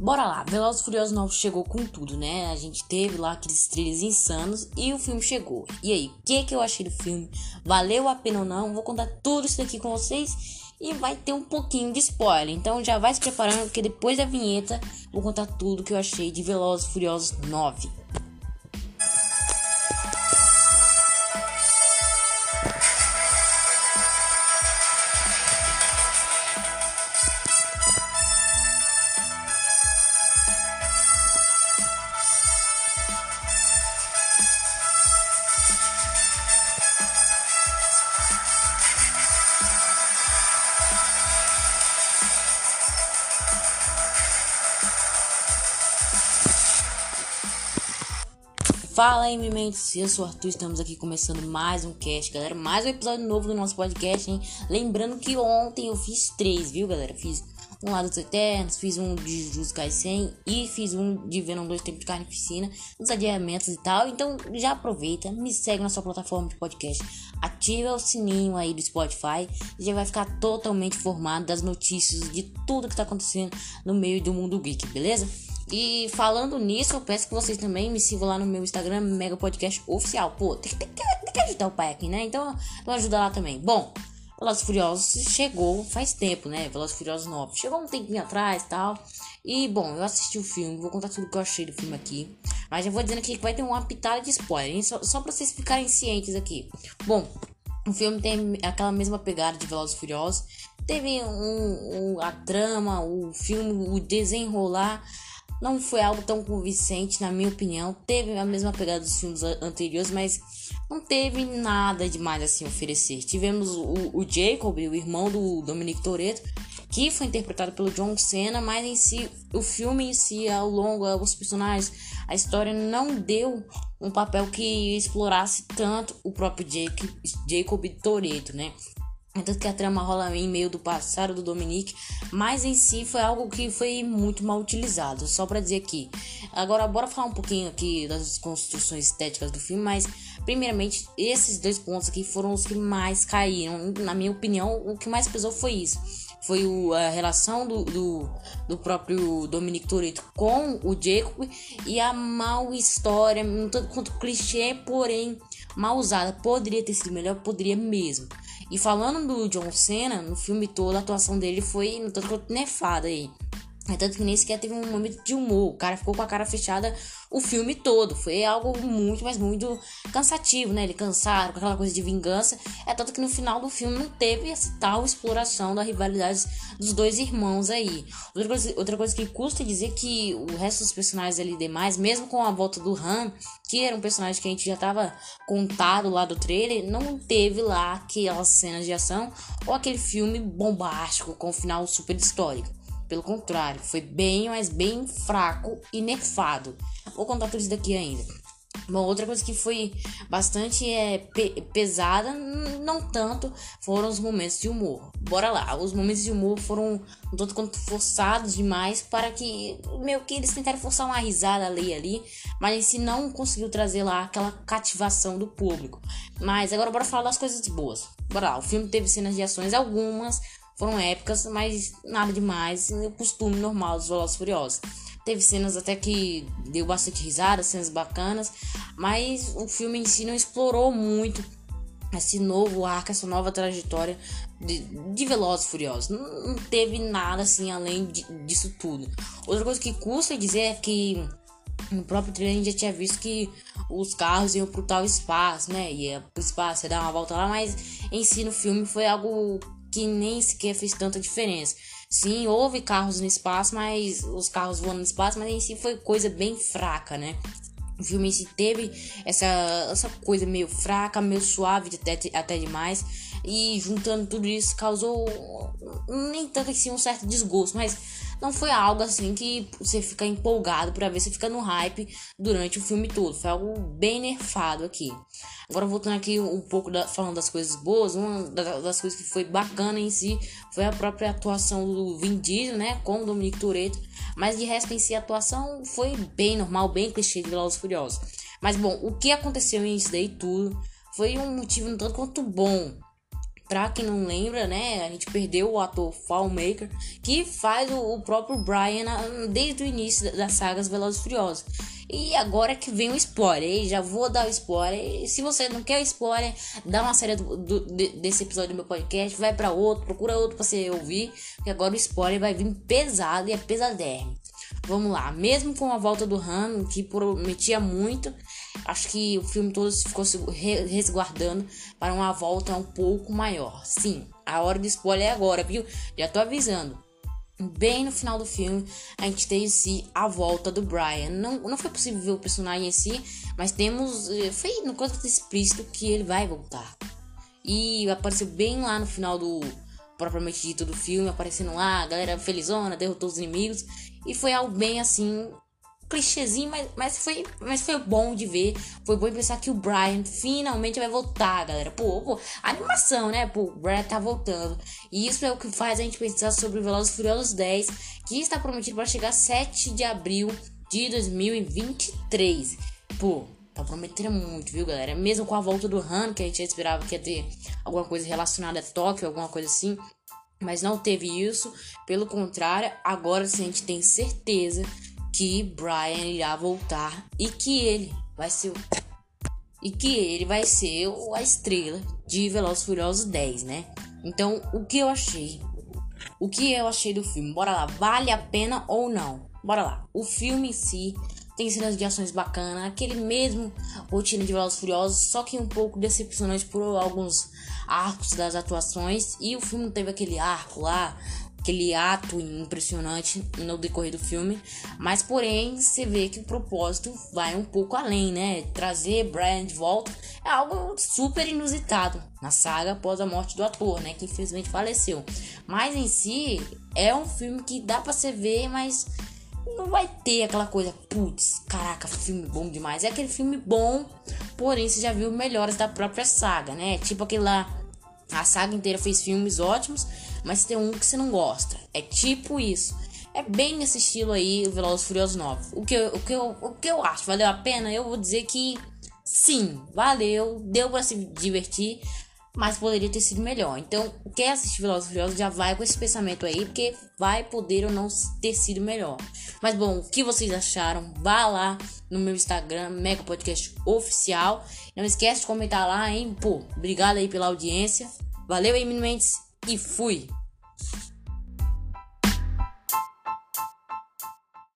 Bora lá, Velozes Furiosos 9 chegou com tudo, né? A gente teve lá aqueles trilhos insanos e o filme chegou. E aí, o que, que eu achei do filme? Valeu a pena ou não? Vou contar tudo isso aqui com vocês e vai ter um pouquinho de spoiler. Então já vai se preparando, porque depois da vinheta vou contar tudo que eu achei de Velozes Furiosos 9. Fala aí, minha mente, eu sou o Arthur, estamos aqui começando mais um cast, galera, mais um episódio novo do nosso podcast, hein? Lembrando que ontem eu fiz três, viu, galera? Fiz um lá dos Eternos, fiz um de Jujutsu Kaisen e fiz um de Venom 2 Tempo de Carnificina, os adiamentos e tal. Então já aproveita, me segue na sua plataforma de podcast, ativa o sininho aí do Spotify e já vai ficar totalmente informado das notícias de tudo que tá acontecendo no meio do mundo geek, beleza? E falando nisso, eu peço que vocês também me sigam lá no meu Instagram, Mega Podcast Oficial. Pô, tem, tem, tem, tem que ajudar o pai aqui, né? Então, então ajuda lá também. Bom, Velozes Furiosos chegou faz tempo, né? Velozes Furiosos 9. Chegou um tempinho atrás tal. E, bom, eu assisti o filme, vou contar tudo que eu achei do filme aqui. Mas já vou dizendo que vai ter uma pitada de spoiler, hein? Só, só pra vocês ficarem cientes aqui. Bom, o filme tem aquela mesma pegada de Velozes Furiosos. Teve um, um, a trama, o filme, o desenrolar não foi algo tão convincente, na minha opinião. Teve a mesma pegada dos filmes anteriores, mas não teve nada demais assim a oferecer. Tivemos o, o Jacob, o irmão do Dominic Toretto, que foi interpretado pelo John Cena, mas em si, o filme em si, ao longo, os personagens, a história não deu um papel que explorasse tanto o próprio Jacob, Jacob Toretto, né? Tanto que a trama rola em meio do passado do Dominique, mas em si foi algo que foi muito mal utilizado. Só para dizer aqui. Agora, bora falar um pouquinho aqui das construções estéticas do filme, mas primeiramente esses dois pontos aqui foram os que mais caíram. Na minha opinião, o que mais pesou foi isso. Foi o, a relação do, do, do próprio Dominique Toretto com o Jacob e a mal história, um tanto quanto clichê, porém mal usada. Poderia ter sido melhor, poderia mesmo. E falando do John Cena, no filme todo, a atuação dele foi nefada aí. É tanto que nem sequer teve um momento de humor. O cara ficou com a cara fechada o filme todo. Foi algo muito, mas muito cansativo, né? Ele cansado, com aquela coisa de vingança. É tanto que no final do filme não teve essa tal exploração da rivalidade dos dois irmãos aí. Outra coisa, outra coisa que custa dizer que o resto dos personagens ali demais, mesmo com a volta do Han, que era um personagem que a gente já tava contado lá do trailer, não teve lá aquelas cenas de ação ou aquele filme bombástico com um final super histórico. Pelo contrário, foi bem, mas bem fraco e nerfado. Vou contar tudo isso daqui ainda. Bom, outra coisa que foi bastante é, pe pesada, não tanto, foram os momentos de humor. Bora lá, os momentos de humor foram um tanto quanto forçados demais para que, meio que eles tentaram forçar uma risada ali ali, mas se não conseguiu trazer lá aquela cativação do público. Mas agora bora falar das coisas boas. Bora lá, o filme teve cenas de ações algumas, foram épicas, mas nada demais, o costume normal dos Velozes Furiosos. Teve cenas até que deu bastante risada, cenas bacanas, mas o filme em si não explorou muito esse novo arco, essa nova trajetória de, de Velozes Furiosos. Não, não, teve nada assim além de, disso tudo. Outra coisa que custa dizer é que no próprio trailer a gente já tinha visto que os carros iam pro tal espaço, né? Ia pro espaço, ia dar uma volta lá, mas em si no filme foi algo que nem sequer fez tanta diferença. Sim, houve carros no espaço, mas os carros voando no espaço, mas em si foi coisa bem fraca, né? O filme em si teve essa, essa coisa meio fraca, meio suave até, até demais. E juntando tudo isso causou nem tanto assim um certo desgosto, mas não foi algo assim que você fica empolgado para ver, você fica no hype durante o filme todo. Foi algo bem nerfado aqui. Agora voltando aqui um pouco da, falando das coisas boas, uma das coisas que foi bacana em si foi a própria atuação do Vin Diesel, né, com o Dominic Toretto. Mas de resto em si a atuação foi bem normal, bem clichê de Velozes Furiosos. Mas bom, o que aconteceu em isso daí tudo foi um motivo um tanto quanto bom Pra quem não lembra, né? A gente perdeu o ator Fallmaker, que faz o, o próprio Brian desde o início das sagas Velozes e Furiosos. E agora que vem o spoiler, já vou dar o spoiler. Se você não quer o spoiler, dá uma série do, do, desse episódio do meu podcast, vai para outro, procura outro pra você ouvir, porque agora o spoiler vai vir pesado e é pesadérrimo. Vamos lá, mesmo com a volta do Han, que prometia muito, acho que o filme todo ficou resguardando para uma volta um pouco maior. Sim, a hora do spoiler é agora, viu? Já tô avisando. Bem no final do filme, a gente tem em a volta do Brian. Não, não foi possível ver o personagem em si, mas temos. Eh, foi no quanto explícito que ele vai voltar. E apareceu bem lá no final do propriamente dito do filme, aparecendo lá, a galera felizona, derrotou os inimigos. E foi algo bem assim clichêzinho, mas, mas, foi, mas foi bom de ver. Foi bom pensar que o Brian finalmente vai voltar, galera. Pô, pô, animação, né? Pô, o Brian tá voltando. E isso é o que faz a gente pensar sobre Velozes Furiosos 10, que está prometido para chegar 7 de abril de 2023. Pô, tá prometendo muito, viu, galera? Mesmo com a volta do Han, que a gente esperava que ia ter alguma coisa relacionada a Tóquio, alguma coisa assim. Mas não teve isso. Pelo contrário, agora sim a gente tem certeza que Brian irá voltar e que ele vai ser e que ele vai ser a estrela de Velozes Furiosos 10, né? Então, o que eu achei? O que eu achei do filme? Bora lá, vale a pena ou não? Bora lá. O filme em si tem cenas de ações bacanas, aquele mesmo rotina de Velozes Furiosos, só que um pouco decepcionante por alguns arcos das atuações e o filme teve aquele arco lá aquele ato impressionante no decorrer do filme, mas porém você vê que o propósito vai um pouco além, né? Trazer Brian de volta é algo super inusitado na saga após a morte do ator, né? Que infelizmente faleceu. Mas em si é um filme que dá para você ver, mas não vai ter aquela coisa, putz, caraca, filme bom demais. É aquele filme bom, porém você já viu melhores da própria saga, né? Tipo aquele lá a saga inteira fez filmes ótimos, mas tem um que você não gosta. É tipo isso. É bem nesse estilo aí, o Velozes Furiosos 9. O que, eu, o, que eu, o que eu acho, valeu a pena? Eu vou dizer que sim, valeu, deu para se divertir, mas poderia ter sido melhor. Então, quer assistir Velozes Furiosos já vai com esse pensamento aí, porque vai poder ou não ter sido melhor. Mas bom, o que vocês acharam? Vá lá no meu Instagram, Mega Podcast Oficial. Não esquece de comentar lá, hein? Pô, obrigado aí pela audiência. Valeu aí, Mendes, e fui!